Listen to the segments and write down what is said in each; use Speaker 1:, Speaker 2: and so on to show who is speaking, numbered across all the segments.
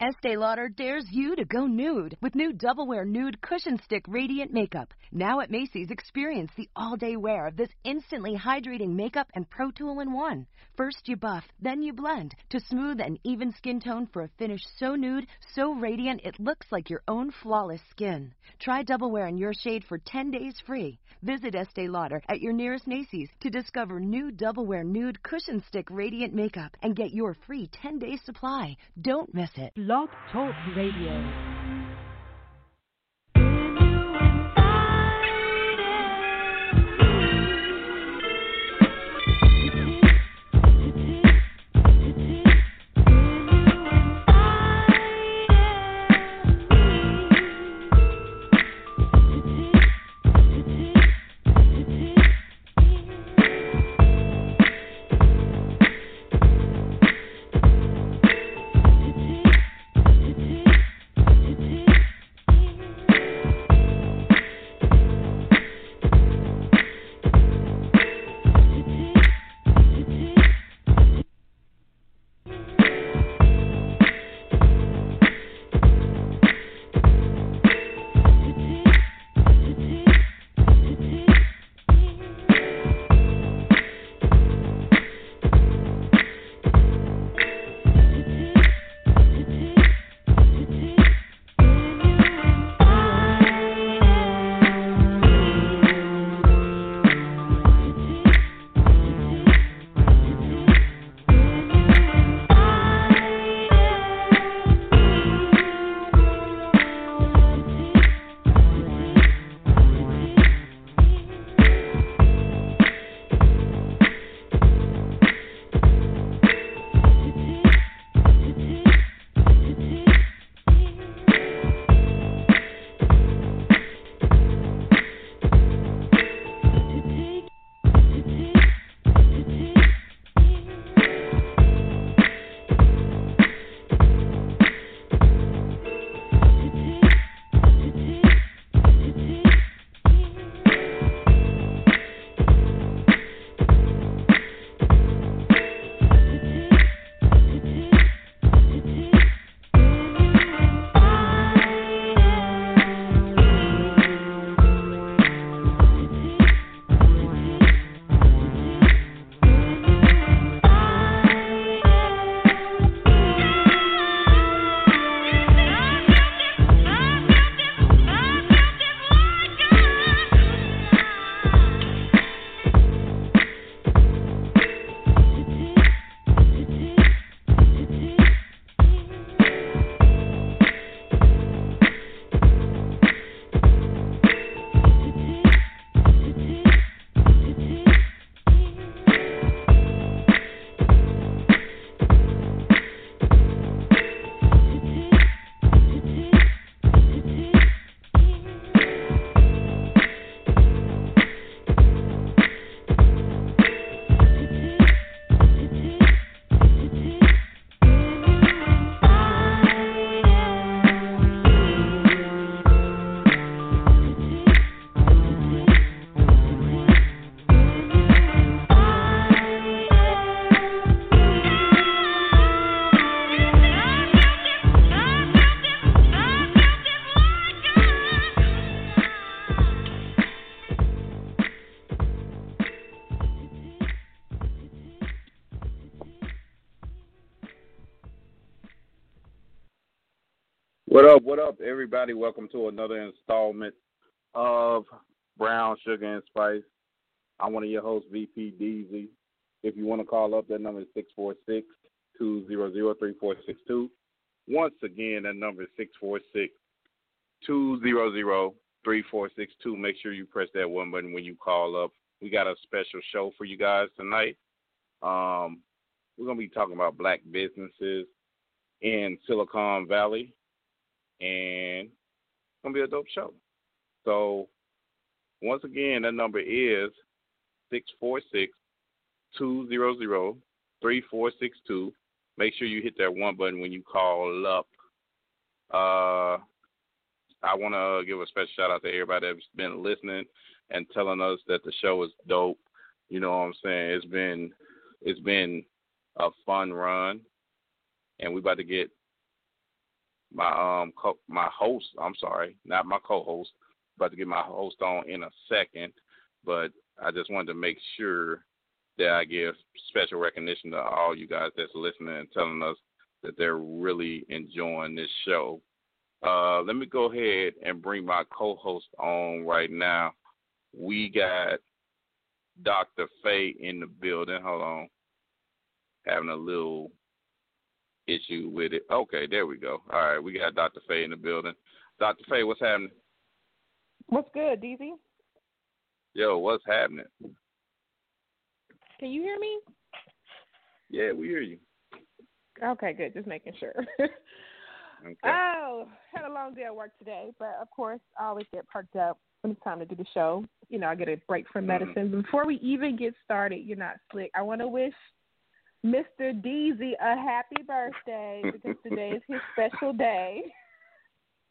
Speaker 1: Estee Lauder dares you to go nude with new Double Wear Nude Cushion Stick Radiant Makeup. Now at Macy's, experience the all day wear of this instantly hydrating makeup and Pro Tool in one. First you buff, then you blend to smooth and even skin tone for a finish so nude, so radiant it looks like your own flawless skin. Try Double Wear in your shade for 10 days free. Visit Estee Lauder at your nearest Macy's to discover new Double Wear Nude Cushion Stick Radiant Makeup and get your free 10 day supply. Don't miss it.
Speaker 2: Blog Talk Radio.
Speaker 3: Everybody. Welcome to another installment of Brown Sugar and Spice. I'm one of your hosts, VP Deezy. If you want to call up, that number is 646 200 3462. Once again, that number is 646 200 3462. Make sure you press that one button when you call up. We got a special show for you guys tonight. Um, we're going to be talking about black businesses in Silicon Valley and it's gonna be a dope show. So once again, that number is six four six two zero zero three four six two. Make sure you hit that one button when you call up. Uh, I want to give a special shout out to everybody that's been listening and telling us that the show is dope. You know what I'm saying? It's been it's been a fun run, and we about to get my um co- my host. I'm sorry, not my co-host. About to get my host on in a second, but I just wanted to make sure that I give special recognition to all you guys that's listening and telling us that they're really enjoying this show. Uh, let me go ahead and bring my co-host on right now. We got Dr. Faye in the building. Hold on. Having a little issue with it. Okay, there we go. All right, we got Dr. Faye in the building. Dr. Faye, what's happening?
Speaker 4: What's good, DZ?
Speaker 3: Yo, what's happening?
Speaker 4: Can you hear me?
Speaker 3: Yeah, we hear you.
Speaker 4: Okay, good. Just making sure.
Speaker 3: Okay.
Speaker 4: Oh, had a long day at work today, but of course I always get perked up when it's time to do the show. You know, I get a break from
Speaker 3: Mhm.
Speaker 4: medicine. Before we even get started, you're not slick. I want to wish Mr. Deezy a happy birthday because today is his special day.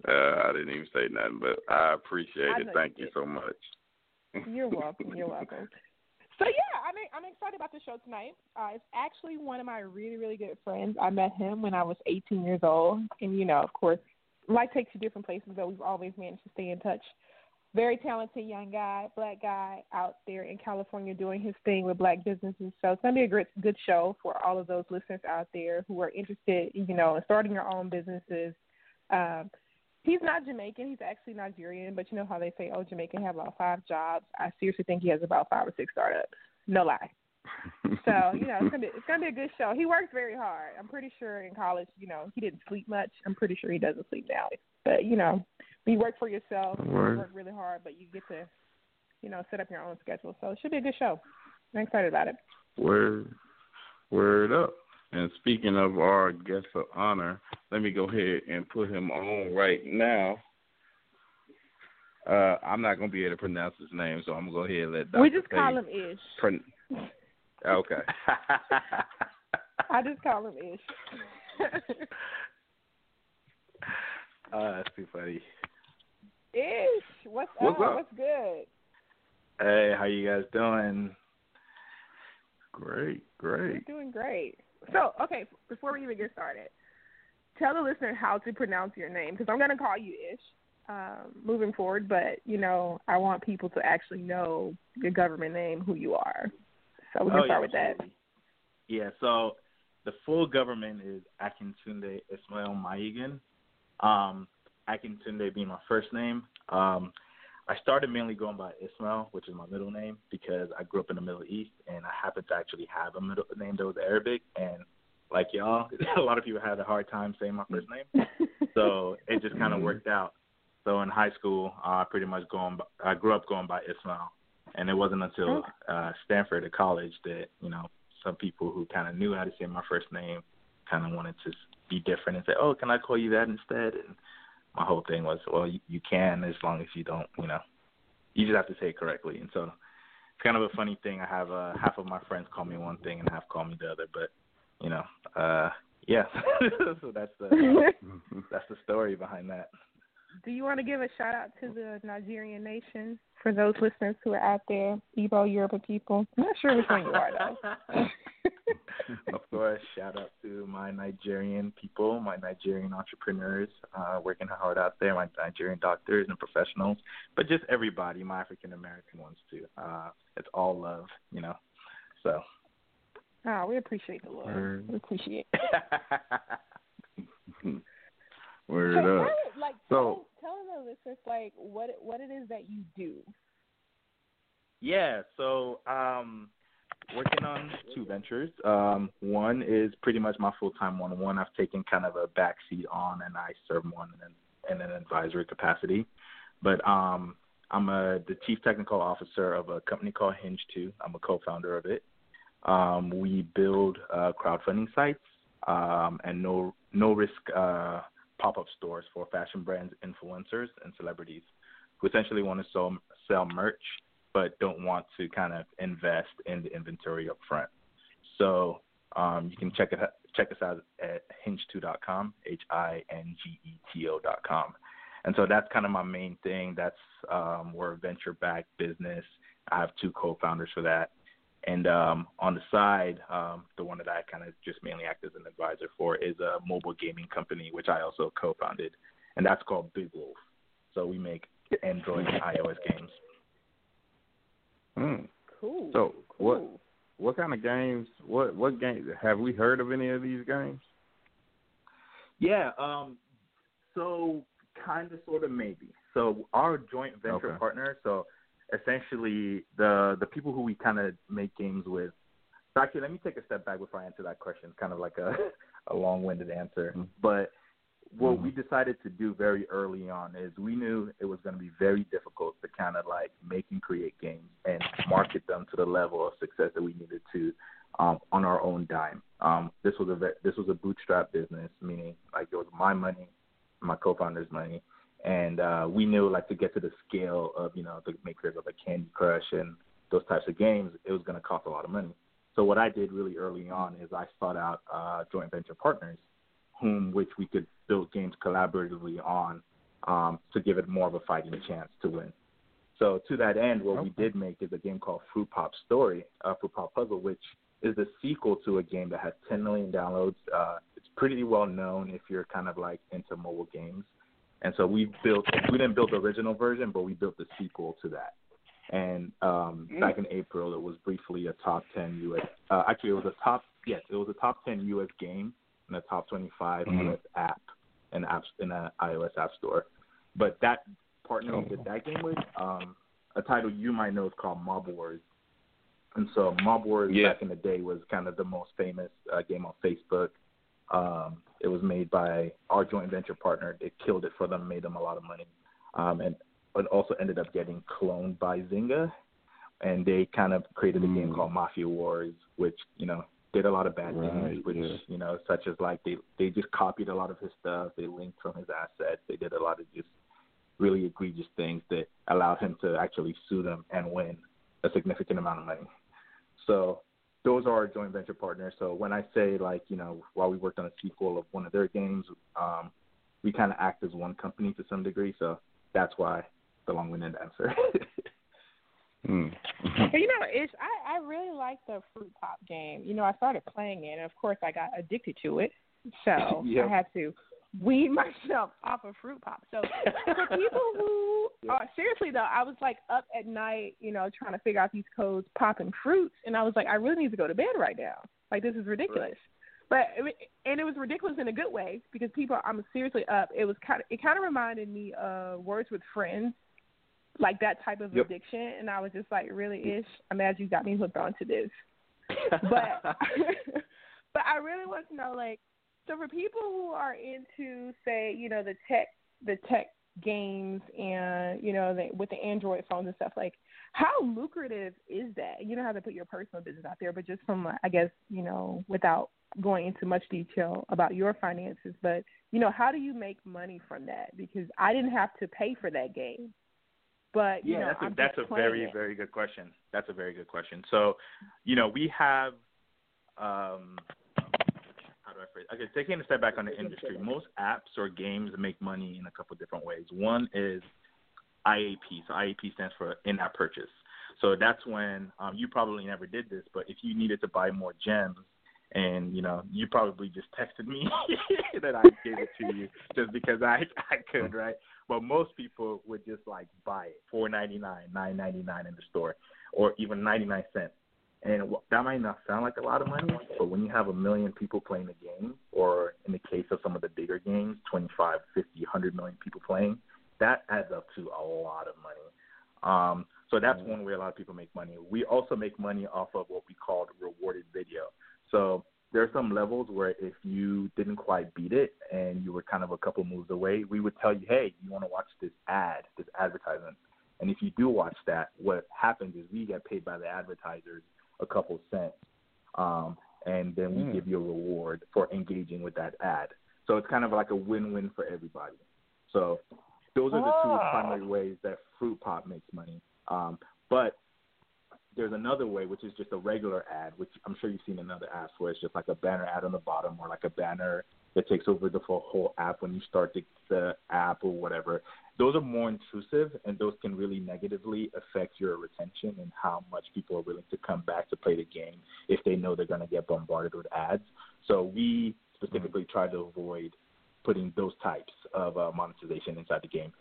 Speaker 3: Uh, I didn't even say nothing, but I appreciate
Speaker 4: I
Speaker 3: it. Thank
Speaker 4: you
Speaker 3: you so much.
Speaker 4: You're welcome. You're welcome. So yeah, I'm I'm excited about the show tonight. Uh, it's actually one of my really really good friends. I met him when I was 18 years old, and you know, of course, life takes you different places, but we've always managed to stay in touch. Very talented young guy, black guy out there in California doing his thing with black businesses. So it's gonna be a great good show for all of those listeners out there who are interested, you know, in starting your own businesses. Um, He's not Jamaican. He's actually Nigerian. But you know how they say, oh, Jamaican have about five jobs. I seriously think he has about five or six startups. No lie. So you know, it's gonna be it's gonna be a good show. He works very hard. I'm pretty sure in college, you know, he didn't sleep much. I'm pretty sure he doesn't sleep now. But you know, you work for yourself, you work really hard, but you get to, you know, set up your own schedule. So it should be a good show. I'm excited about it.
Speaker 3: Word, word up. And speaking of our guest of honor, let me go ahead and put him on right now. Uh, I'm not gonna be able to pronounce his name, so I'm gonna go ahead and let Dr.
Speaker 4: we just call him Ish.
Speaker 3: Pron- okay.
Speaker 4: I just call him Ish.
Speaker 5: Oh, that's too funny.
Speaker 4: Ish, what's,
Speaker 3: What's
Speaker 4: up?
Speaker 3: up?
Speaker 4: What's good?
Speaker 5: Hey, how you guys doing?
Speaker 3: Great, great.
Speaker 4: We're doing great. So, okay, before we even get started, tell the listener how to pronounce your name because I'm going to call you Ish um, moving forward, but, you know, I want people to actually know your government name, who you are. So we can
Speaker 5: Oh,
Speaker 4: start
Speaker 5: yeah,
Speaker 4: with that.
Speaker 5: absolutely. Yeah, so the full government is Akintunde Ismail Maiyegun. Um, Akintunde being my first name. Um, I started mainly going by Ismail, which is my middle name, because I grew up in the Middle East and I happen to actually have a middle name that was Arabic. And like y'all, a lot of people had a hard time saying my first name. so it just kind of
Speaker 3: Mhm.
Speaker 5: worked out. So in high school, I pretty much going. By, I grew up going by Ismail, and it wasn't until uh, Stanford at college that you know some people who kind of knew how to say my first name kind of wanted to be different and say, "Oh, can I call you that instead?" And my whole thing was, "Well, you, you can as long as you don't, you know, you just have to say it correctly." And so it's kind of a funny thing. I have uh, half of my friends call me one thing and half call me the other, but you know, uh, yeah. so that's the that's the story behind that.
Speaker 4: Do you want to give a shout out to the Nigerian nation for those listeners who are out there, Igbo, Yoruba people? I'm not sure which one you are, though.
Speaker 5: of course, shout out to my Nigerian people, my Nigerian entrepreneurs, uh, working hard out there, my Nigerian doctors and professionals, but just everybody, my African American ones too. Uh, it's all love, you know. So.
Speaker 4: Oh, we appreciate the love.
Speaker 3: Word.
Speaker 4: We appreciate
Speaker 3: Word
Speaker 4: so,
Speaker 3: up.
Speaker 4: like,
Speaker 3: So-
Speaker 4: tell, the listeners like what what it is that you do.
Speaker 5: Yeah, so um working on two ventures. Um one is pretty much my full time one on one. I've taken kind of a backseat on and I serve one in an, in an advisory capacity. But um I'm a the chief technical officer of a company called Hinge Two. I'm a co founder of it. Um we build uh crowdfunding sites um and no no risk uh pop up stores for fashion brands, influencers and celebrities who essentially want to sell sell merch but don't want to kind of invest in the inventory up front. So um, you can check it check us out at hingeto.com, h i n g e t o.com. And so that's kind of my main thing. That's um, we're a venture backed business. I have two co-founders for that, And um, on the side, um, the one that I kind of just mainly act as an advisor for is a mobile gaming company, which I also co-founded, and that's called Big Wolf. So we make Android and iOS games.
Speaker 3: Hmm.
Speaker 4: Cool.
Speaker 3: So
Speaker 4: cool.
Speaker 3: what what kind of games? What what games have we heard of any of these games?
Speaker 5: Yeah. Um. So kind of, sort of, maybe. So our joint venture
Speaker 3: Okay.
Speaker 5: partner. So essentially, the the people who we kind of make games with. So actually, let me take a step back before I answer that question. It's kind of like a a long-winded answer,
Speaker 3: Mhm.
Speaker 5: but what
Speaker 3: Mhm.
Speaker 5: we decided to do very early on is we knew it was going to be very difficult to kind of like make and create games and market them to the level of success that we needed to um, on our own dime. Um, this was a this was a bootstrap business, meaning like it was my money, my co-founder's money, and uh, we knew like to get to the scale of you know the makers of a Candy Crush and those types of games, it was going to cost a lot of money. So what I did really early on is I sought out uh, joint venture partners whom which we could build games collaboratively on um, to give it more of a fighting chance to win. So to that end, what we did make is a game called Fruit Pop Story, uh, Fruit Pop Puzzle, which is the sequel to a game that has 10 million downloads. Uh, it's pretty well known if you're kind of like into mobile games. And so we built, we didn't build the original version, but we built the sequel to that. And um,
Speaker 4: Mm.
Speaker 5: back in April, it was briefly a top 10 U.S. Uh, actually, it was a top, yes, it was a top 10 U.S. game and a top 25
Speaker 3: Mhm.
Speaker 5: US app in apps in an iOS app store. But that partner we
Speaker 3: Oh.
Speaker 5: did that game with, um, a title you might know is called Mob Wars. And so Mob Wars
Speaker 3: Yeah.
Speaker 5: back in the day was kind of the most famous uh, game on Facebook. Um, it was made by our joint venture partner. They killed it for them, made them a lot of money, um, and it also ended up getting cloned by Zynga. And they kind of created a game
Speaker 3: Mm.
Speaker 5: called Mafia Wars, which you know did a lot of bad
Speaker 3: Right,
Speaker 5: things, which
Speaker 3: yeah.
Speaker 5: you know, such as like they they just copied a lot of his stuff. They linked from his assets. They did a lot of just really egregious things that allowed him to actually sue them and win a significant amount of money. So those are our joint venture partners. So when I say like, you know, while we worked on a sequel of one of their games, um, we kind of act as one company to some degree. So that's why the long-winded answer.
Speaker 4: But you know, it's I I really like the fruit pop game. You know, I started playing it, and of course, I got addicted to it. So
Speaker 5: Yeah.
Speaker 4: I had to wean myself off of fruit pop. So for people who
Speaker 5: Yeah.
Speaker 4: uh, seriously though, I was like up at night, you know, trying to figure out these codes, popping fruits, and I was like, I really need to go to bed right now. Like this is ridiculous. But it, and it was ridiculous in a good way because people, I'm seriously up. It was kind of it kind of reminded me of Words with Friends, like that type of
Speaker 5: Yep.
Speaker 4: addiction, and I was just like, really ish. I'm mad you got me hooked onto this but but I really want to know like so for people who are into say you know the tech the tech games and you know the, with the Android phones and stuff like how lucrative is that? You don't have to put your personal business out there, but just from I guess you know without going into much detail about your finances, but you know how do you make money from that? Because I didn't have to pay for that game. But you
Speaker 5: yeah,
Speaker 4: know,
Speaker 5: that's a,
Speaker 4: I'm
Speaker 5: that's a very
Speaker 4: it.
Speaker 5: very good question. That's a very good question. So, you know, we have um Okay, taking a step back on the industry, most apps or games make money in a couple different ways. One is IAP. So IAP stands for in-app purchase. So that's when um, you probably never did this, but if you needed to buy more gems, and you know, you probably just texted me that I gave it to you just because I I could, right? But most people would just like buy it four ninety nine, nine ninety nine in the store, or even ninety nine cents. And that might not sound like a lot of money, but when you have a million people playing the game, or in the case of some of the bigger games, 25, 50, 100 million people playing, that adds up to a lot of money. Um, so that's one way a lot of people make money. We also make money off of what we call rewarded video. So there are some levels where if you didn't quite beat it and you were kind of a couple moves away, we would tell you, hey, you want to watch this ad, this advertisement. And if you do watch that, what happens is we get paid by the advertisers a couple cents. Um, and then we
Speaker 3: Hmm.
Speaker 5: give you a reward for engaging with that ad. So it's kind of like a win-win for everybody. So those are the two
Speaker 4: Ah.
Speaker 5: primary ways that Fruit Pop makes money. Um, but there's another way, which is just a regular ad, which I'm sure you've seen in other apps where it's just like a banner ad on the bottom or like a banner that takes over the full whole app when you start the, the app or whatever. those are more intrusive, and those can really negatively affect your retention and how much people are willing to come back to play the game if they know they're going to get bombarded with ads. So we specifically mm-hmm. try to avoid putting those types of uh, monetization inside the game.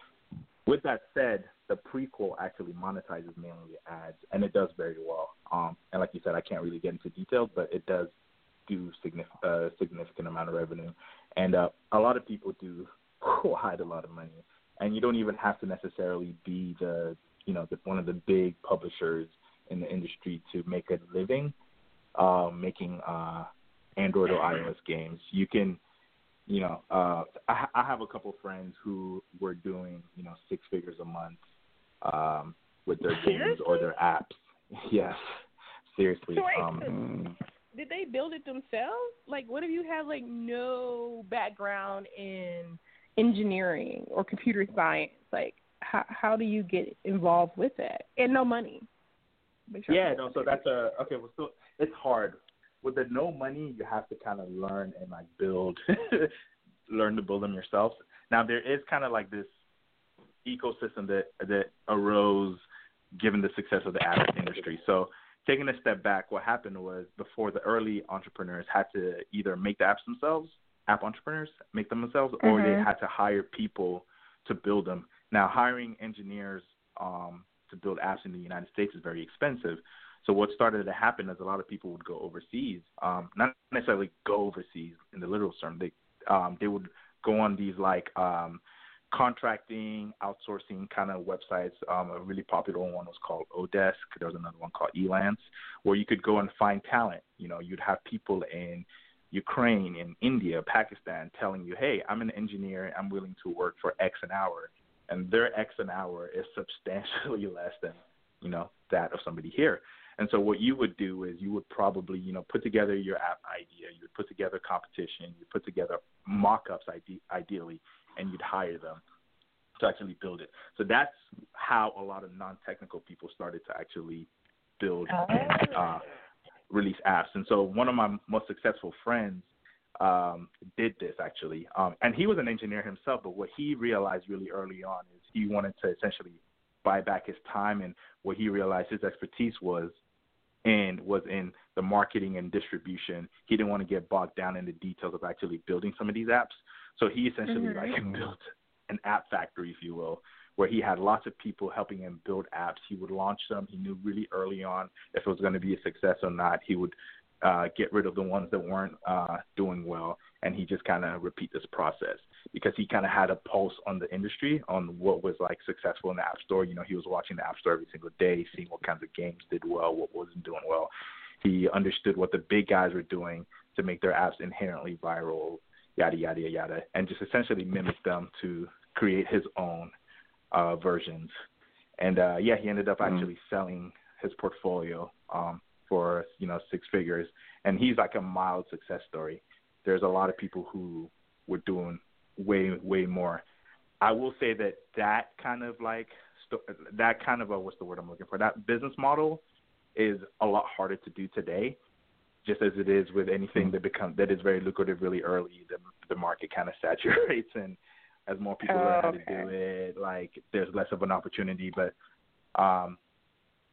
Speaker 5: With that said, the prequel actually monetizes mainly ads, and it does very well. Um, and like you said, I can't really get into details, but it does do significant uh, significant amount of revenue, and uh, a lot of people do hide a lot of money, and you don't even have to necessarily be the you know the, one of the big publishers in the industry to make a living uh, making uh, Android or iOS games. You can you know, uh, I, I have a couple friends who were doing, you know, six figures a month um, with their games or their apps. yes, seriously. um,
Speaker 4: did they build it themselves? Like, what if you have like no background in engineering or computer science? Like, how how do you get involved with that and no money?
Speaker 5: Sure yeah, no. So that's a okay. Well, so it's hard with the no money. You have to kind of learn and like build, learn to build them yourself. Now there is kind of like this ecosystem that that arose given the success of the app industry. So taking a step back, what happened was before the early entrepreneurs had to either make the apps themselves, app entrepreneurs make them themselves, mm-hmm. or they mm-hmm. had to hire people to build them. Now, hiring engineers um, to build apps in the United States is very expensive. So what started to happen is a lot of people would go overseas, um, not necessarily go overseas in the literal term. They um, they would go on these like um, contracting, outsourcing kind of websites. Um, a really popular one was called Odesk. There was another one called Elance, where you could go and find talent. You know, you'd have people in Ukraine, in India, Pakistan, telling you, "Hey, I'm an engineer. I'm willing to work for X an hour," and their X an hour is substantially less than you know that of somebody here. And so what you would do is you would probably, you know, put together your app idea, you would put together competition, you put together mock-ups ide- ideally, and you'd hire them to actually build it. So that's how a lot of non-technical people started to actually build and uh, release apps. And so one of my most successful friends um, did this actually, um, and he was an engineer himself. But what he realized really early on is he wanted to essentially buy back his time, and what he realized his expertise was and was in the marketing and distribution. He didn't want to get bogged down in the details of actually building some of these apps. So he essentially mm-hmm. like built an app factory, if you will, where he had lots of people helping him build apps. He would launch them. He knew really early on if it was going to be a success or not. He would uh, get rid of the ones that weren't uh, doing well, and he just kind of repeat this process because he kind of had a pulse on the industry on what was like successful in the App Store. You know, he was watching the App Store every single day, seeing what kinds of games did well, what wasn't doing well. He understood what the big guys were doing to make their apps inherently viral, yada yada yada, and just essentially mimic them to create his own uh, versions. And uh, yeah, he ended up mm-hmm. actually selling his portfolio um, for you know six figures, and he's like a mild success story. There's a lot of people who were doing way way more. I will say that that kind of like that kind of a what's the word I'm looking for that business model is a lot harder to do today just as it is with anything that become that is very lucrative really early the the market kind of saturates and as more people learn how to do it like there's less of an opportunity but um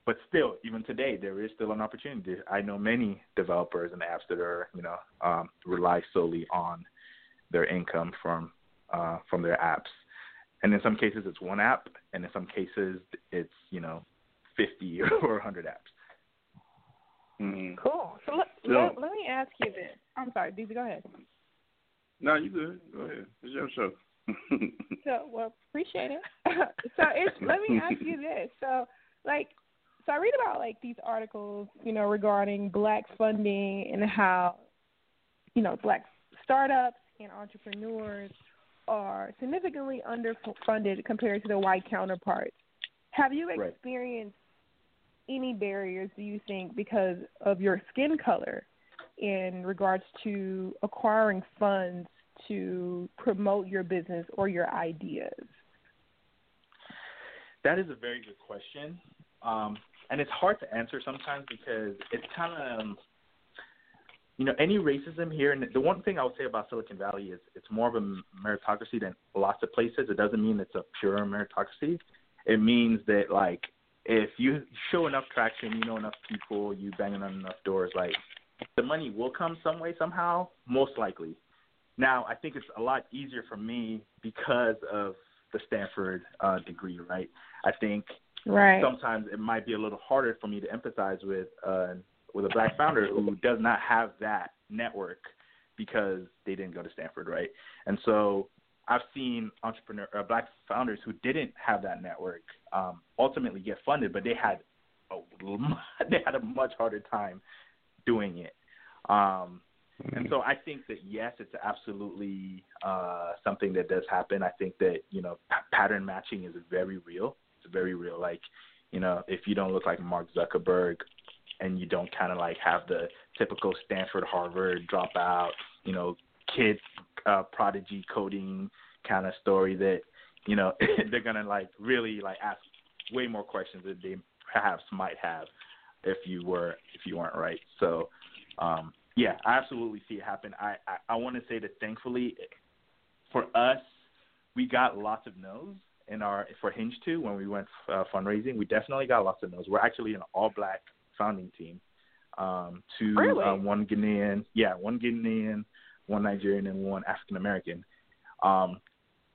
Speaker 5: but still, even today, there is still an opportunity. I know many developers and apps that are, you know, um, rely solely on their income from uh, from their apps. And in some cases, it's one app, and in some cases, it's you know, fifty or hundred apps.
Speaker 4: Mm-hmm. Cool. So let, so let, let me ask you this. I'm sorry, Deezy, go ahead.
Speaker 3: No, you good. Go ahead. It's your show.
Speaker 4: so, well, appreciate it. so, it's, let me ask you this. So, like, so I read about like these articles, you know, regarding black funding and how, you know, black startups and entrepreneurs are significantly underfunded compared to their white counterparts. Have you experienced. Any barriers, do you think, because of your skin color in regards to acquiring funds to promote your business or your ideas?
Speaker 5: That is a very good question. Um, and it's hard to answer sometimes because it's kind of um, you know, any racism here, and the one thing I would say about Silicon Valley is it's more of a meritocracy than lots of places. It doesn't mean it's a pure meritocracy. It means that like if you show enough traction, you know enough people, you bang on enough doors, like the money will come some way somehow, most likely. Now, I think it's a lot easier for me because of the Stanford uh, degree, right? I think
Speaker 4: right.
Speaker 5: sometimes it might be a little harder for me to empathize with uh, with a black founder who does not have that network because they didn't go to Stanford, right? And so I've seen entrepreneur uh, black founders who didn't have that network um, ultimately get funded, but they had a, they had a much harder time doing it. Um, and so I think that yes, it's absolutely uh, something that does happen. I think that you know p- pattern matching is very real. It's very real. Like you know, if you don't look like Mark Zuckerberg and you don't kind of like have the typical Stanford, Harvard dropout, you know, kid uh, prodigy coding kind of story that you know they're gonna like really like ask way more questions than they perhaps might have if you were if you weren't right. So um, yeah, I absolutely see it happen. I I, I want to say that thankfully for us we got lots of no's in our for Hinge 2 when we went uh, fundraising. We definitely got lots of no's. We're actually an all black founding team. Um, two,
Speaker 4: really?
Speaker 5: uh, one Ghanaian, yeah, one Ghanaian, one Nigerian, and one African American. Um,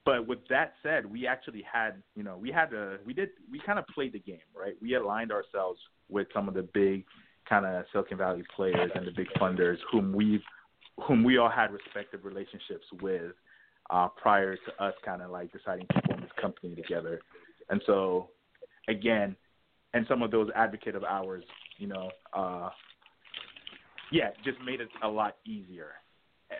Speaker 5: but with that said, we actually had, you know, we had a, we did, we kind of played the game, right? We aligned ourselves with some of the big kind of Silicon Valley players and the big funders whom we've, whom we all had respective relationships with uh, prior to us kind of like deciding to form this company together. And so, again, and some of those advocate of ours, you know, uh, yeah, just made it a lot easier.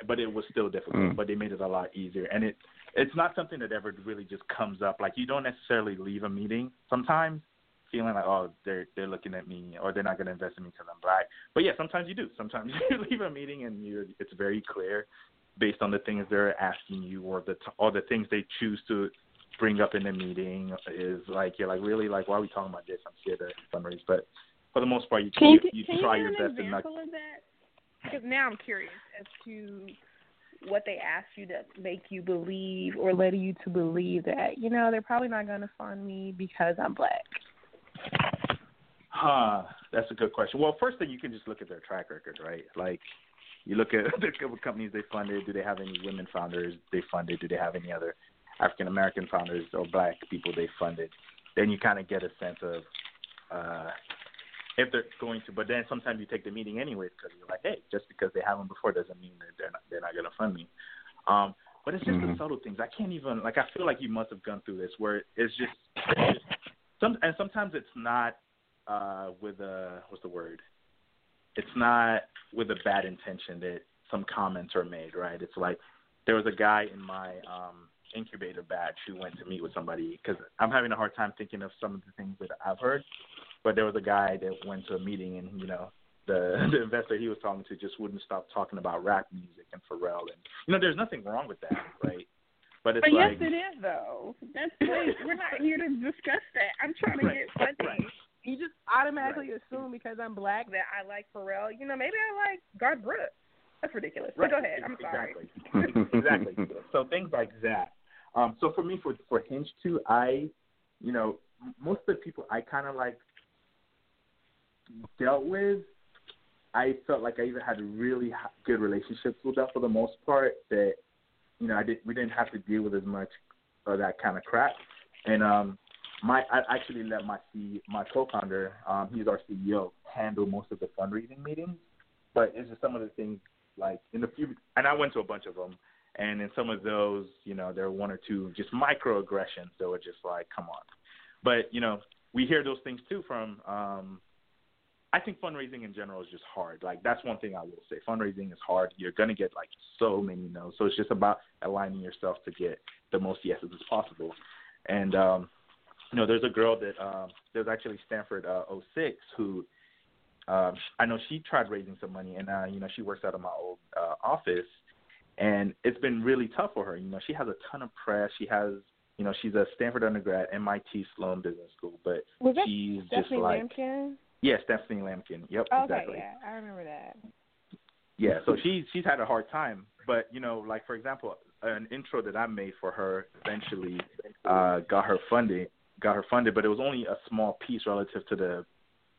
Speaker 5: But it was still difficult. Mm. But they made it a lot easier, and it it's not something that ever really just comes up. Like you don't necessarily leave a meeting sometimes feeling like oh they're they're looking at me or they're not going to invest in me because I'm black. But yeah, sometimes you do. Sometimes you leave a meeting and you it's very clear based on the things they're asking you or the or the things they choose to bring up in the meeting is like you're like really like why are we talking about this? I'm scared to fundraise, but for the most part you
Speaker 4: can you,
Speaker 5: you,
Speaker 4: you
Speaker 5: try
Speaker 4: you
Speaker 5: your
Speaker 4: best
Speaker 5: to
Speaker 4: not. Of that? Because now I'm curious as to what they ask you to make you believe or led you to believe that you know they're probably not going to fund me because I'm black.
Speaker 5: Huh, that's a good question. Well, first thing you can just look at their track record, right? Like you look at the companies they funded. Do they have any women founders they funded? Do they have any other African American founders or black people they funded? Then you kind of get a sense of uh, if they're going to. But then sometimes you take the meeting anyways because you're like, hey, just because they haven't before doesn't mean that they're not they're not going to fund me. Um, but it's just mm-hmm. the subtle things. I can't even like. I feel like you must have gone through this where it's just, it's just some and sometimes it's not uh, with a what's the word? It's not with a bad intention that some comments are made, right? It's like there was a guy in my um, incubator batch who went to meet with somebody because I'm having a hard time thinking of some of the things that I've heard. But there was a guy that went to a meeting and you know the the investor he was talking to just wouldn't stop talking about rap music and Pharrell and you know there's nothing wrong with that, right? But it's
Speaker 4: but
Speaker 5: like,
Speaker 4: yes, it is though. That's wait, we're not here to discuss that. I'm trying to
Speaker 5: right.
Speaker 4: get funding.
Speaker 5: Right.
Speaker 4: You just automatically
Speaker 5: right.
Speaker 4: assume because I'm black that I like Pharrell. You know, maybe I like Garth Brooks. That's ridiculous.
Speaker 5: Right.
Speaker 4: But go ahead. I'm sorry.
Speaker 5: Exactly. exactly. So things like that. Um, so for me, for for Hinge 2, I, you know, most of the people I kind of like dealt with, I felt like I even had really good relationships with them for the most part. That you know, I did we didn't have to deal with as much of that kind of crap. And um, my I actually let my C my co-founder, um, he's our CEO, handle most of the fundraising meetings. But it's just some of the things like in the few, and I went to a bunch of them, and in some of those, you know, there were one or two just microaggressions that were just like, come on. But you know, we hear those things too from um, I think fundraising in general is just hard. Like that's one thing I will say. Fundraising is hard. You're gonna get like so many no's. So it's just about aligning yourself to get the most yeses as possible. And um, you know, there's a girl that um, there's actually Stanford uh, 06 who um, I know she tried raising some money, and uh, you know she works out of my old uh, office, and it's been really tough for her. You know, she has a ton of press. She has you know, she's a Stanford undergrad, MIT Sloan Business School, but
Speaker 4: Was
Speaker 5: she's just like
Speaker 4: Lampkin?
Speaker 5: Yeah, Stephanie Lampkin. Yep,
Speaker 4: okay,
Speaker 5: exactly.
Speaker 4: yeah, I remember that.
Speaker 5: yeah, so she's she's had a hard time. But you know, like for example, an intro that I made for her eventually uh, got her funded, got her funded, but it was only a small piece relative to the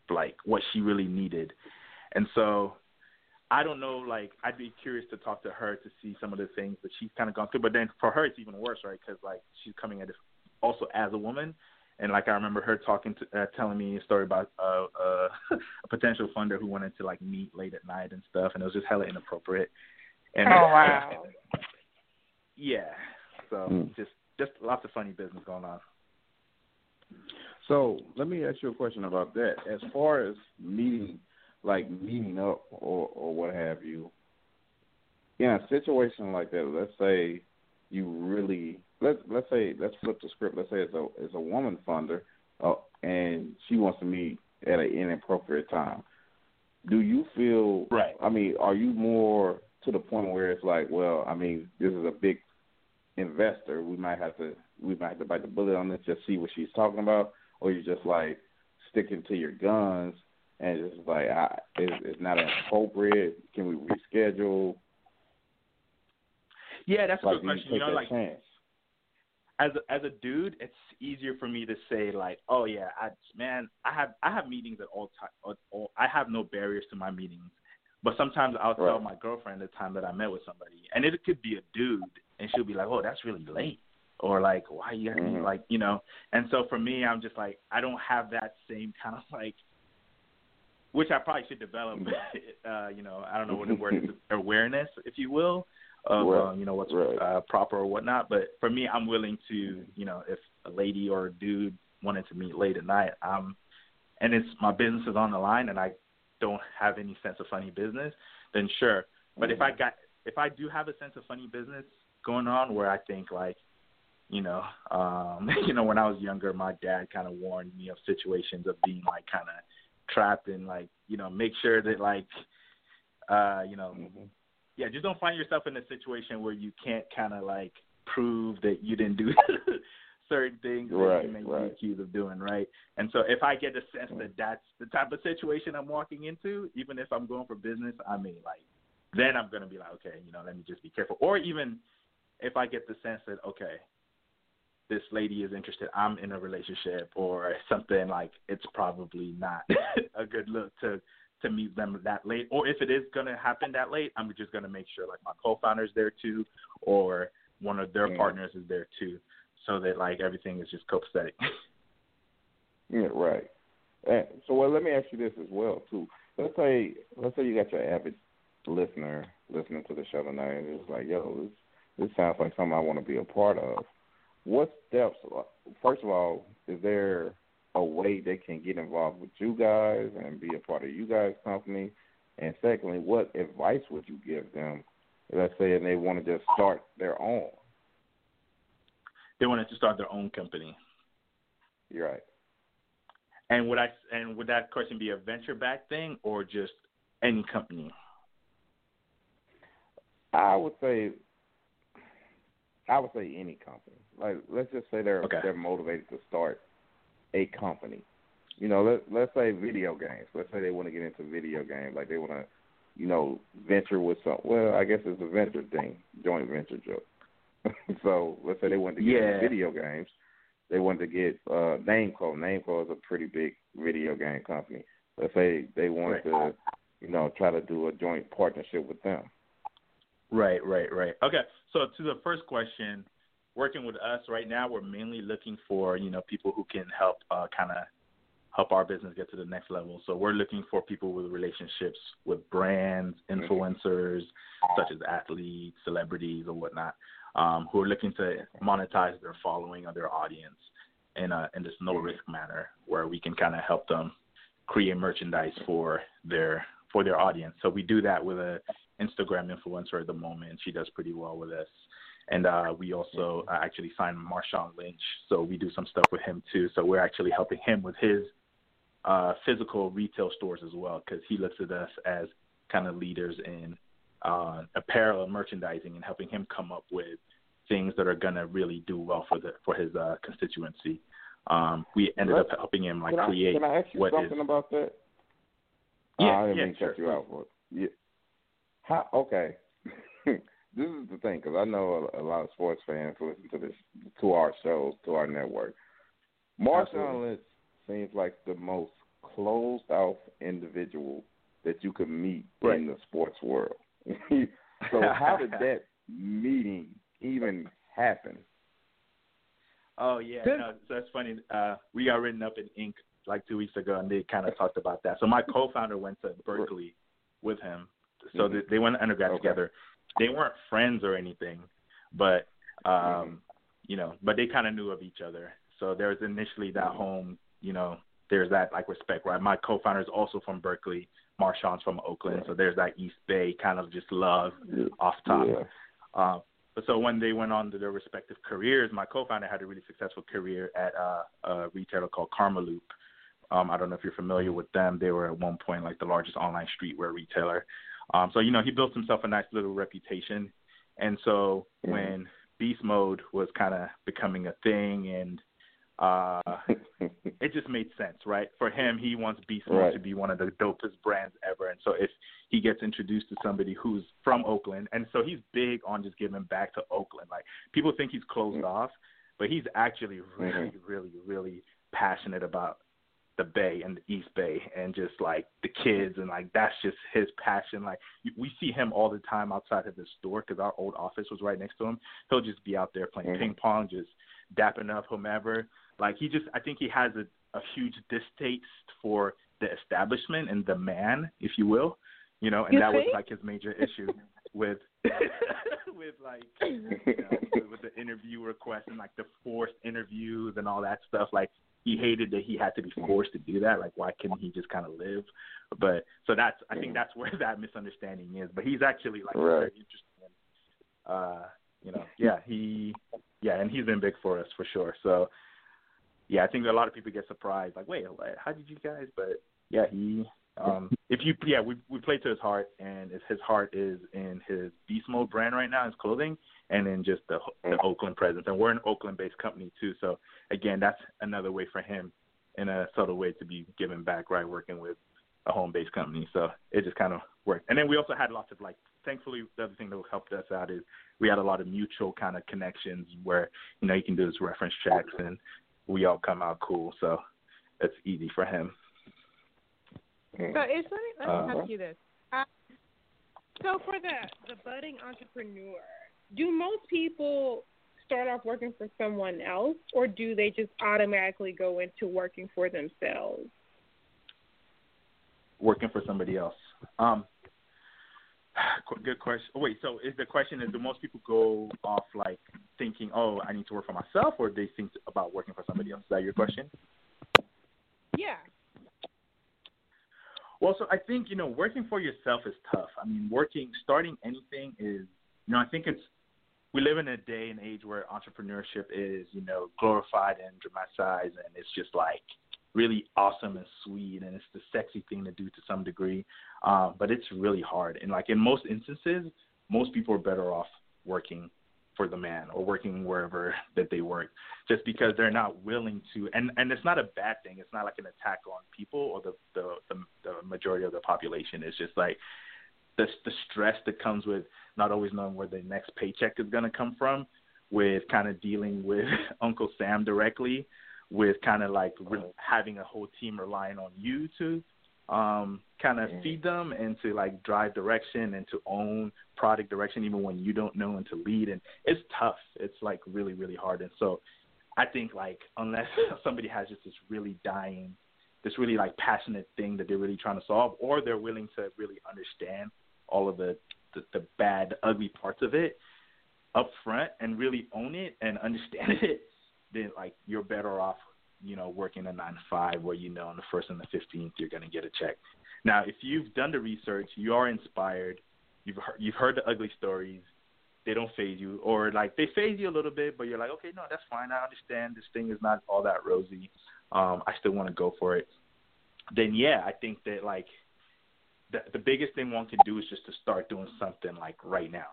Speaker 5: like what she really needed, and so I don't know. Like I'd be curious to talk to her to see some of the things that she's kind of gone through. But then for her, it's even worse, right? Because like she's coming at it also as a woman, and like I remember her talking to uh, telling me a story about uh, uh, a potential funder who wanted to like meet late at night and stuff, and it was just hella inappropriate. And,
Speaker 4: oh wow.
Speaker 5: yeah, so
Speaker 3: Mm.
Speaker 5: just just lots of funny business going on.
Speaker 3: So let me ask you a question about that. As far as meeting, like meeting up or or what have you, in a situation like that, let's say you really let's let's say let's flip the script. Let's say it's a it's a woman funder, uh, and she wants to meet at an inappropriate time. Do you feel
Speaker 5: Right.
Speaker 3: I mean, are you more to the point where it's like, well, I mean, this is a big investor. We might have to we might have to bite the bullet on this, just see what she's talking about, or you're just like sticking to your guns and it's like I, it's, it's not appropriate. Can we reschedule?
Speaker 5: Yeah, that's a
Speaker 3: Like,
Speaker 5: good
Speaker 3: do you
Speaker 5: question.
Speaker 3: take
Speaker 5: You know, like
Speaker 3: chance?
Speaker 5: As a, as a dude, it's easier for me to say like, oh yeah, I man, I have I have meetings at all time. All, I have no barriers to my meetings. But sometimes I'll tell my girlfriend the time that I met with somebody, and it could be a dude, and she'll be like, "Oh, that's really late," or like, "Why you
Speaker 3: Mhm.
Speaker 5: like you know?" And so for me, I'm just like, I don't have that same kind of like, which I probably should develop. uh, you know, I don't know what the word is, awareness, if you will, of
Speaker 3: Right.
Speaker 5: uh, you know what's
Speaker 3: Right.
Speaker 5: uh, proper or whatnot. But for me, I'm willing to, you know, if a lady or a dude wanted to meet late at night, um, and it's my business is on the line, and I don't have any sense of funny business, then sure. But if I got, if I do have a sense of funny business going on, where I think like, you know, um, you know, when I was younger, my dad kind of warned me of situations of being like kind of trapped in like, you know, make sure that like, uh, you know,
Speaker 3: Mhm.
Speaker 5: Yeah, just don't find yourself in a situation where you can't kind of like prove that you didn't do certain things that
Speaker 3: Right,
Speaker 5: you may
Speaker 3: right.
Speaker 5: be accused of doing, right? And so if I get the sense mm. that that's the type of situation I'm walking into, even if I'm going for business, I mean, like, then I'm gonna be like, okay, you know, let me just be careful. Or even if I get the sense that okay, this lady is interested, I'm in a relationship or something like it's probably not a good look to to meet them that late. Or if it is gonna happen that late, I'm just gonna make sure like my co-founder's there too, or one of their
Speaker 3: Yeah.
Speaker 5: partners is there too, so that like everything is just copacetic.
Speaker 3: Yeah, right. And so, well, let me ask you this as well too. Let's say, let's say you got your avid listener listening to the show tonight, and it's like, yo, this this sounds like something I want to be a part of. What steps? Uh, first of all, is there a way they can get involved with you guys and be a part of you guys' company? And secondly, what advice would you give them? Let's say and they want to just start their own.
Speaker 5: they wanted to start their own company.
Speaker 3: You're right.
Speaker 5: And would I and would that question be a venture back thing or just any company?
Speaker 3: I would say I would say any company. Like let's just say they're
Speaker 5: Okay.
Speaker 3: they're motivated to start a company. You know, let let's say video games. Let's say they want to get into video games, like they want to, you know, venture with some. Well, I guess it's a venture thing, joint venture joke. so let's say they want to get
Speaker 5: Yeah.
Speaker 3: into video games. They wanted to get uh, Namco. Namco is a pretty big video game company. Let's say they wanted to, you know, try to do a joint partnership with them.
Speaker 5: Right, right, right. Okay. So to the first question, working with us right now, we're mainly looking for you know people who can help uh, kind of help our business get to the next level. So we're looking for people with relationships with brands, influencers, such as athletes, celebrities, or whatnot, um, who are looking to monetize their following or their audience in a in this no risk manner, where we can kind of help them create merchandise for their for their audience. So we do that with a Instagram influencer at the moment. She does pretty well with us. And uh, we also uh, actually signed Marshawn Lynch, so we do some stuff with him too. So we're actually helping him with his uh, physical retail stores as well, because he looks at us as kind of leaders in uh, apparel and merchandising, and helping him come up with things that are gonna really do well for the for his uh, constituency. Um, we ended up helping him like
Speaker 3: can
Speaker 5: create
Speaker 3: I, can I ask you something
Speaker 5: is
Speaker 3: about that?
Speaker 5: Yeah,
Speaker 3: Uh, I didn't
Speaker 5: yeah,
Speaker 3: mean
Speaker 5: sure.
Speaker 3: cut you out. Yeah.
Speaker 6: How, okay. this is the thing because I know a, a, lot of sports fans listen to this to our shows to our network. Marshawn Lynch seems like the most closed off individual that you could meet right. in the sports world. so how did that meeting even happen?
Speaker 5: Oh yeah, no, that's funny. Uh, we got written up in Inc. like two weeks ago, and they kind of talked about that. So my co-founder went to Berkeley with him, so mm-hmm. they went to undergrad okay. together. They weren't friends or anything, but um, mm-hmm. you know, but they kind of knew of each other. So there was initially that mm-hmm. home, you know, there's that like respect, right? My co-founder is also from Berkeley. Marshawn's from Oakland, so there's that East Bay kind of just love yeah. off top. Yeah. Uh, but so when they went on to their respective careers, my co-founder had a really successful career at uh, a retailer called Karmaloop. Um, I don't know if you're familiar with them. They were at one point like the largest online streetwear retailer. Um, so you know he built himself a nice little reputation. And so mm-hmm. when Beast Mode was kind of becoming a thing and uh, it just made sense, right? For him, he wants Beast Mode right. to be one of the dopest brands ever, and so if he gets introduced to somebody who's from Oakland, and so he's big on just giving back to Oakland. Like people think he's closed mm-hmm. off, but he's actually really, mm-hmm. really, really passionate about the Bay and the East Bay and just like the kids and like that's just his passion. Like we see him all the time outside of the store because our old office was right next to him. He'll just be out there playing mm-hmm. ping pong, just dapping up whomever. Like he just, I think he has a, a huge distaste for the establishment and the man, if you will, you know, and
Speaker 4: you
Speaker 5: that
Speaker 4: see?
Speaker 5: was like his major issue with with like you know, with the interview requests and like the forced interviews and all that stuff. Like he hated that he had to be forced to do that. Like why couldn't he just kind of live? But so that's I think that's where that misunderstanding is. But he's actually like right. very interesting. Uh, you know, yeah, he yeah, and he's been big for us for sure. So yeah, I think a lot of people get surprised, like, wait, how did you guys? But yeah, he, um, if you, yeah, we we play to his heart, and his heart is in his Beast Mode brand right now, his clothing, and in just the the Oakland presence. And we're an Oakland-based company too, so again, that's another way for him, in a subtle way, to be giving back, right? Working with a home-based company, so it just kind of worked. And then we also had lots of like, thankfully, the other thing that helped us out is we had a lot of mutual kind of connections where you know he can do his reference checks and we all come out cool. So it's easy for him.
Speaker 4: So it's let me let me uh, ask you this. Uh, so for the the budding entrepreneur, do most people start off working for someone else, or do they just automatically go into working for themselves?
Speaker 5: Working for somebody else. Um, Good question. Wait, so is the question is do most people go off like thinking, oh, I need to work for myself, or do they think about working for somebody else? Is that your question?
Speaker 4: Yeah.
Speaker 5: Well, so I think you know working for yourself is tough. I mean, working, starting anything is, you know, I think it's we live in a day and age where entrepreneurship is, you know, glorified and dramatized, and it's just like really awesome and sweet and it's the sexy thing to do to some degree um, but it's really hard and like in most instances most people are better off working for the man or working wherever that they work just because they're not willing to and and it's not a bad thing. It's not like an attack on people or the the the, the majority of the population. It's just like the the stress that comes with not always knowing where the next paycheck is going to come from with kind of dealing with Uncle Sam directly with kind of like having a whole team relying on you to um, kind of yeah. feed them and to like drive direction and to own product direction even when you don't know and to lead. And it's tough. It's like really really hard. And so i think like unless somebody has just this really dying this really like passionate thing that they're really trying to solve or they're willing to really understand all of the the, the bad ugly parts of it up front and really own it and understand it then like you're better off, you know, working a nine to five where you know on the first and the fifteenth you're going to get a check. Now, if you've done the research, you are inspired, you've heard, you've heard the ugly stories, they don't phase you, or like they phase you a little bit, but you're like, okay, no, that's fine. I understand this thing is not all that rosy. Um, I still want to go for it. Then yeah, I think that like the the biggest thing one can do is just to start doing something like right now.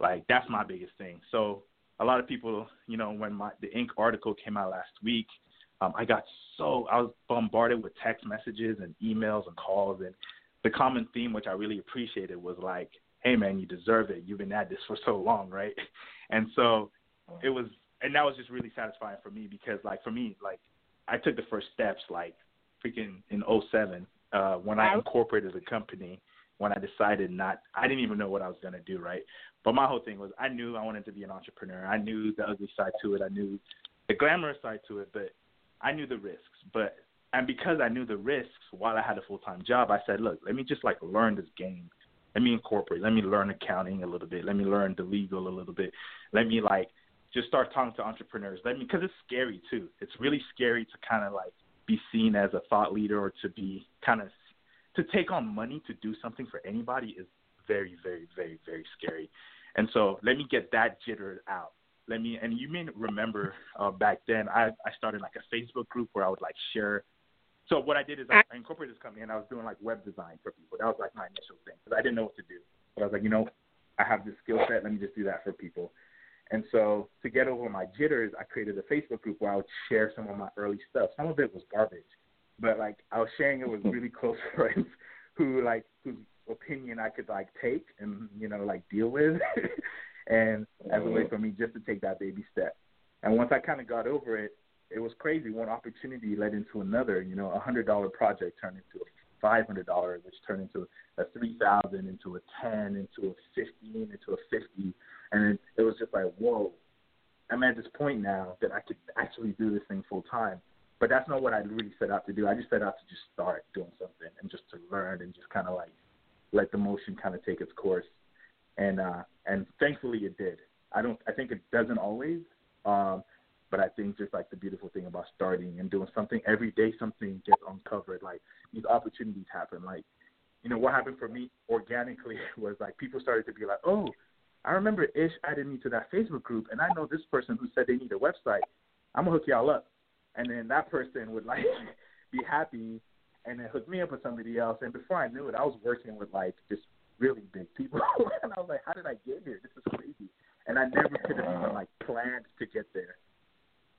Speaker 5: Like that's my biggest thing. So a lot of people, you know, when my the Inc article came out last week, um, I got so I was bombarded with text messages and emails and calls, and the common theme, which I really appreciated, was like hey man, you deserve it. You've been at this for so long, right? And so it was, and that was just really satisfying for me because like for me, like I took the first steps like freaking in '07 uh, when I incorporated the company. When I decided not, I didn't even know what I was gonna do, right? But my whole thing was I knew I wanted to be an entrepreneur. I knew the ugly side to it. I knew the glamorous side to it, but I knew the risks. But and because I knew the risks while I had a full time job, I said, look, let me just like learn this game. Let me incorporate. Let me learn accounting a little bit. Let me learn the legal a little bit. Let me like just start talking to entrepreneurs. Let me because it's scary too. It's really scary to kind of like be seen as a thought leader or to be kind of to take on money to do something for anybody is very, very, very, very scary. And so let me get that jitter out. Let me and you may remember uh, back then I I started like a Facebook group where I would like share so what I did is I, I incorporated this company and I was doing like web design for people. That was like my initial thing because I didn't know what to do. But I was like, you know, I have this skill set. Let me just do that for people. And so to get over my jitters, I created a Facebook group where I would share some of my early stuff. Some of it was garbage, but like I was sharing it with really close friends who like whose opinion I could like take and you know like deal with, and as a way mm-hmm. for me just to take that baby step. And once I kind of got over it, it was crazy. One opportunity led into another. You know, a hundred dollar project turned into a five hundred dollar, which turned into a three thousand, into a ten, into a fifteen, into a fifty, and it, it was just like, whoa. I'm at this point now that I could actually do this thing full time. But that's not what I really set out to do. I just set out to just start doing something and just to learn and just kind of like let the motion kind of take its course. And uh and thankfully it did. I don't I think it doesn't always. Um but I think just like the beautiful thing about starting and doing something every day, something gets uncovered. Like these opportunities happen. Like, you know, what happened for me organically was like people started to be like, oh, I remember Ish added me to that Facebook group, and I know this person who said they need a website. I'm gonna hook y'all up, and then that person would like be happy, and then hook me up with somebody else. And before I knew it, I was working with like just really big people, and I was like, how did I get here? This is crazy. And I never could have even like planned to get there.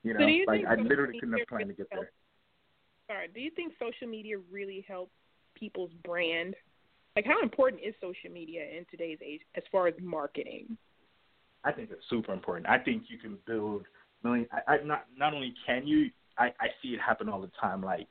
Speaker 5: You know,
Speaker 4: so you
Speaker 5: like I literally couldn't have planned to get
Speaker 4: help,
Speaker 5: there.
Speaker 4: Sorry, do you think social media really helps people's brand? Like, how important is social media in today's age as far as marketing?
Speaker 5: I think it's super important. I think you can build million. I, I not not only can you, I I see it happen all the time. Like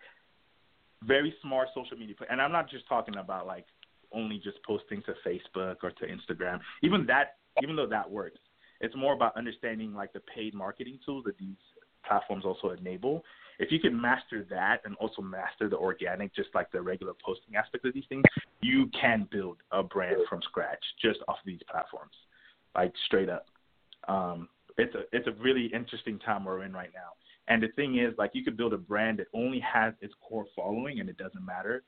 Speaker 5: very smart social media, and I'm not just talking about like only just posting to Facebook or to Instagram. Even that, even though that works, it's more about understanding like the paid marketing tools that these platforms also enable. If you can master that and also master the organic, just like the regular posting aspect of these things, you can build a brand from scratch just off these platforms, like straight up. Um, it's a it's a really interesting time we're in right now. And the thing is, like, you could build a brand that only has its core following, and it doesn't matter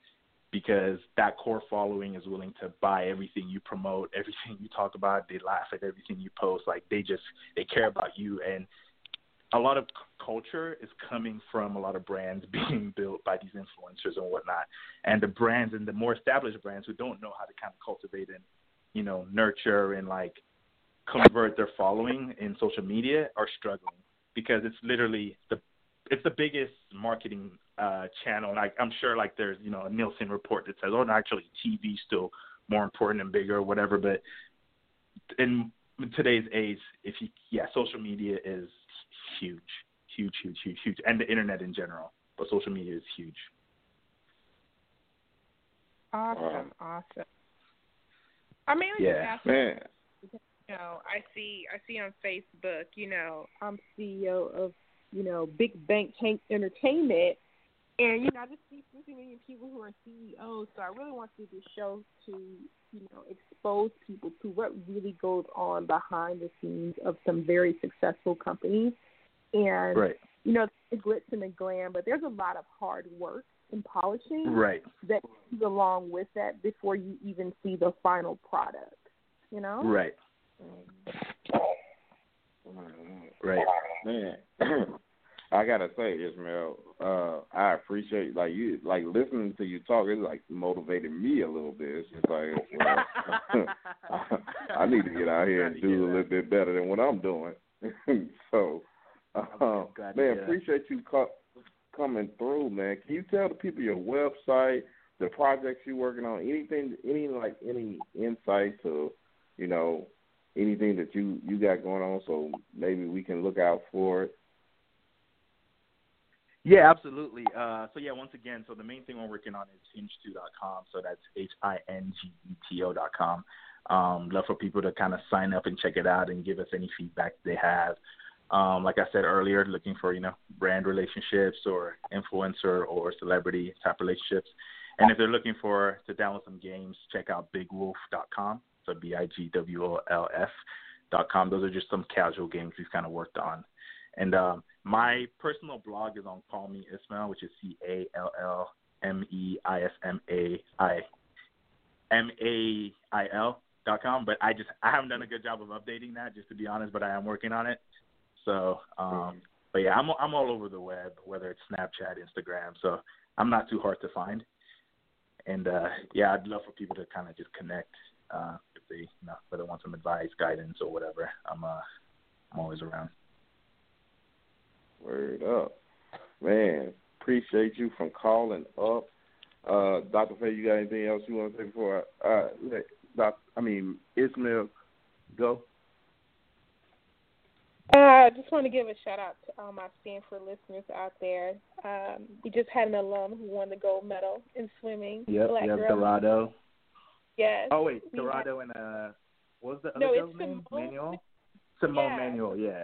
Speaker 5: because that core following is willing to buy everything you promote, everything you talk about. They laugh at everything you post. Like they just they care about you, and a lot of culture is coming from a lot of brands being built by these influencers and whatnot. And the brands and the more established brands who don't know how to kind of cultivate and you know nurture and like convert their following in social media are struggling because it's literally the it's the biggest marketing uh channel. Like I'm sure like there's you know a Nielsen report that says oh no, actually TV's still more important and bigger or whatever. But in today's age, if you yeah, social media is huge, huge, huge, huge, huge, and the internet in general. But social media is huge.
Speaker 4: Awesome, awesome. I mean,
Speaker 5: Yeah.
Speaker 6: Man,
Speaker 4: you know, I see, I see on Facebook, you know, I'm CEO of, you know, Big Bank Tank Entertainment, and you know, I just see 50 million people who are CEOs. So I really want to do this show to, you know, expose people to what really goes on behind the scenes of some very successful companies, and
Speaker 5: Right.
Speaker 4: you know, the glitz and the glam, but there's a lot of hard work and polishing
Speaker 5: Right.
Speaker 4: that comes along with that before you even see the final product. You know?
Speaker 5: Right. Mm. Right.
Speaker 6: man, I gotta say, Ismail, uh, I appreciate like you like listening to you talk. It's like motivated me a little bit. It's just like well, I need to get out here and do a little bit better than what I'm doing. so, uh, man, appreciate you co- coming through, man. Can you tell the people your website,
Speaker 3: the projects you're working on, anything, any like any insights or you know anything that you you got going on, so maybe we can look out for it.
Speaker 5: Yeah, absolutely. Uh, so yeah, once again, so the main thing we're working on is hingeto.com. So that's h i n g e t o dot com. Um, love for people to kind of sign up and check it out and give us any feedback they have. Um, like I said earlier, looking for you know brand relationships or influencer or celebrity type relationships. And if they're looking for to download some games, check out bigwolf.com. So b i g w o l f dot com. Those are just some casual games we've kind of worked on. And um, my personal blog is on Call Me Ismail, which is C A L L M E I S M A I M A I L dot com. But I just I haven't done a good job of updating that, just to be honest. But I am working on it. So, um, but yeah, I'm I'm all over the web, whether it's Snapchat, Instagram. So I'm not too hard to find. And uh, yeah, I'd love for people to kind of just connect uh, if they you know whether want some advice, guidance, or whatever. I'm uh I'm always around.
Speaker 3: Word up. Man, appreciate you from calling up. Uh, Dr. Faye, you got anything else you want to say before I, uh, let Doc, I mean, Ismail go?
Speaker 4: Uh, I just want to give a shout out to all my Stanford listeners out there. Um, we just had an alum who won the gold medal in swimming.
Speaker 5: Yep,
Speaker 4: Black
Speaker 5: yep,
Speaker 4: girl.
Speaker 5: DiRado.
Speaker 4: Yes.
Speaker 5: Oh wait,
Speaker 4: We
Speaker 5: DiRado and uh, what was the other
Speaker 4: No,
Speaker 5: girl's
Speaker 4: it's
Speaker 5: name?
Speaker 4: Simone.
Speaker 5: Manuel. Simone
Speaker 4: Yeah.
Speaker 5: Manuel. Yeah,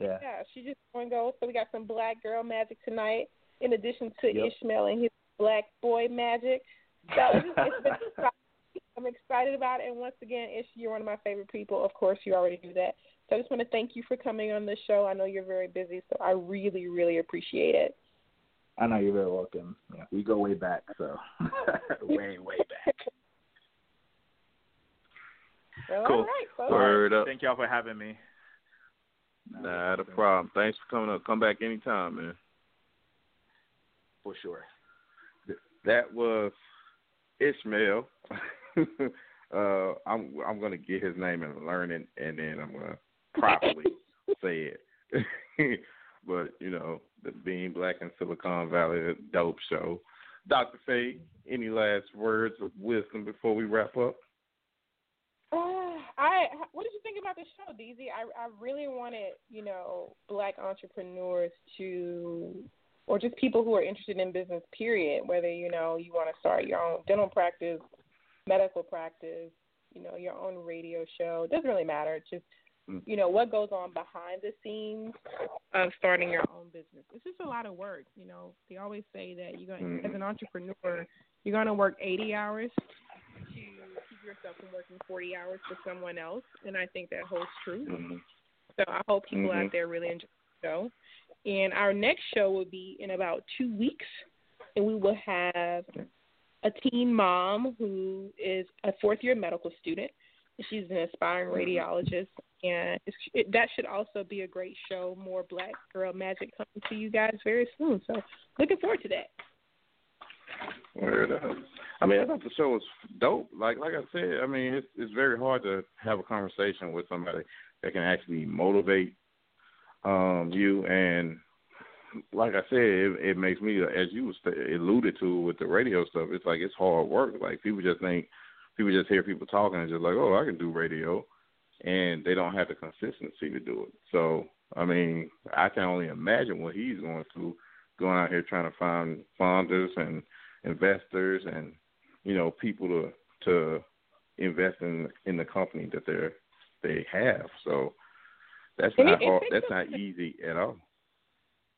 Speaker 5: yeah.
Speaker 4: Yeah, she just won gold. So we got some black girl magic tonight, in addition to
Speaker 5: Yep.
Speaker 4: Ishmael and his black boy magic. So it's, it's been. I'm excited about it. And once again, Ish, you're one of my favorite people. Of course, you already do that. So I just want to thank you for coming on the show. I know you're very busy, so I really, really appreciate it.
Speaker 5: I know you're very welcome. Yeah, we go way back, so way, way back.
Speaker 4: Well,
Speaker 5: Cool.
Speaker 4: All right, folks.
Speaker 3: Word up.
Speaker 5: Thank y'all for having me.
Speaker 3: Not a problem. Thanks for coming up. Come back anytime, man.
Speaker 5: For sure.
Speaker 3: That was Ishmael. uh, I'm I'm gonna get his name and learn it, and then I'm gonna properly say it. but you know, the Being Black in Silicon Valley, dope show. Dr. Faye, any last words of wisdom before we wrap up?
Speaker 4: Uh, I what did you think about the show, DZ? I I really wanted you know black entrepreneurs to, or just people who are interested in business. Period. Whether you know you want to start your own dental practice, medical practice, you know your own radio show. It doesn't really matter. It's just
Speaker 3: Mm.
Speaker 4: you know what goes on behind the scenes of starting your own business. It's just a lot of work. You know they always say that you're going to as an entrepreneur you're going to work 80 hours to yourself from working 40 hours for someone else, and I think that holds true.
Speaker 3: Mm-hmm.
Speaker 4: So I hope people
Speaker 3: Mhm.
Speaker 4: out there really enjoy the show. And our next show will be in about two weeks, and we will have a teen mom who is a fourth year medical student. She's an aspiring radiologist, and it, that should also be a great show. More Black Girl Magic coming to you guys very soon. So looking forward to that.
Speaker 3: Word up. I mean, I thought the show was dope. Like like I said, I mean, it's it's very hard to have a conversation with somebody that can actually motivate um you and like I said, it, it makes me as you alluded to with the radio stuff. It's like it's hard work. Like people just think people just hear people talking and just like, oh, I can do radio, and they don't have the consistency to do it. So I mean, I can only imagine what he's going through, going out here trying to find funders and investors and you know people to to invest in in the company that they're they have. So that's
Speaker 4: And
Speaker 3: not
Speaker 4: it- it
Speaker 3: hard, that's
Speaker 4: a-
Speaker 3: not easy at all.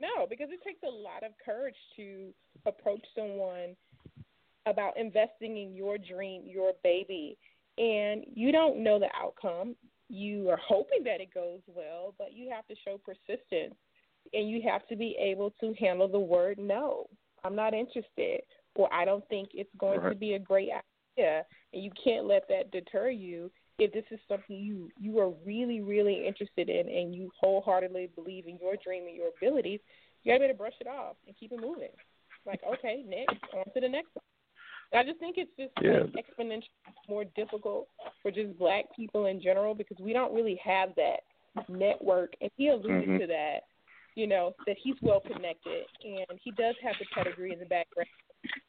Speaker 4: No, because it takes a lot of courage to approach someone about investing in your dream, your baby, and you don't know the outcome. You are hoping that it goes well, but you have to show persistence and you have to be able to handle the word no. I'm not interested or I don't think it's going to be a great idea and you can't let that deter you if this is something you you are really really interested in and you wholeheartedly believe in your dream and your abilities, you gotta be able to brush it off and keep it moving. Like okay, next on to the next one. I just think it's just
Speaker 3: Yeah.
Speaker 4: like exponentially more difficult for just black people in general because we don't really have that network. And he alluded
Speaker 3: Mhm.
Speaker 4: to that, you know, that he's well connected and he does have the pedigree in the background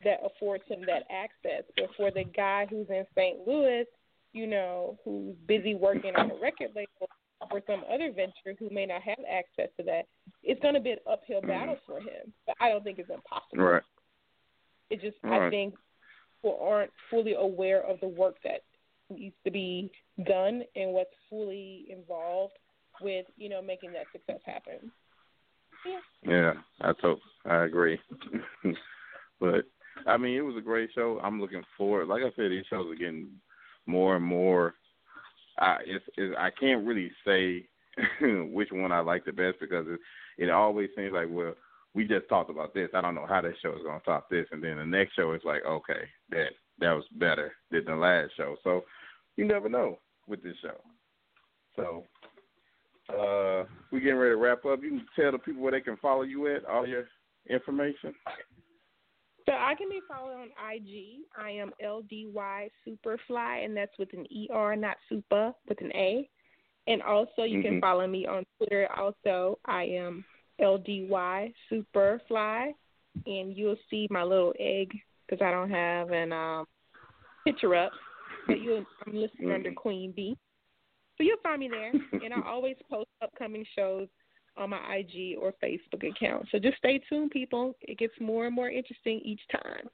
Speaker 4: that affords him that access. But for the guy who's in St. Louis, you know, who's busy working on a record label or some other venture who may not have access to that, it's going to be an uphill mm-hmm. battle for him. But I don't think it's impossible.
Speaker 3: Right.
Speaker 4: It just, All I think people aren't fully aware of the work that needs to be done and what's fully involved with, you know, making that success happen.
Speaker 3: Yeah, yeah I told, I agree. but I mean, it was a great show. I'm looking forward. Like I said, these shows are getting more and more. I it's, it's I can't really say which one I like the best because it it always seems like well we just talked about this. I don't know how that show is going to top this, and then the next show is like okay that that was better than the last show. So you never know with this show. So uh we're getting ready to wrap up. You can tell the people where they can follow you at, all your information.
Speaker 4: I can be followed on IG. I am LDY Superfly, and that's with an ER, not super, with an A. And also, you mm-hmm. can follow me on Twitter. Also, I am LDY Superfly, and you'll see my little egg because I don't have an um, picture up. But you, I'm listed mm-hmm. under Queen B. So you'll find me there, and I always post upcoming shows on my IG or Facebook account. So just stay tuned, people. It gets more and more interesting each time.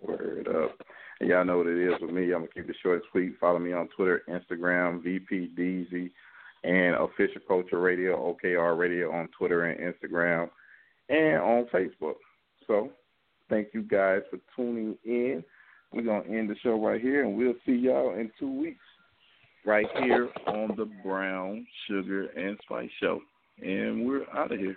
Speaker 3: Word up. And y'all know what it is with me. I'm gonna keep it short and sweet. Follow me on Twitter, Instagram, VPDZ, and Official Kulture Radio, OKR Radio on Twitter and Instagram, and on Facebook. So, thank you guys for tuning in. We're gonna end the show right here, and we'll see y'all in two weeks right here on the Brown Sugar and Spice Show. And we're out of here.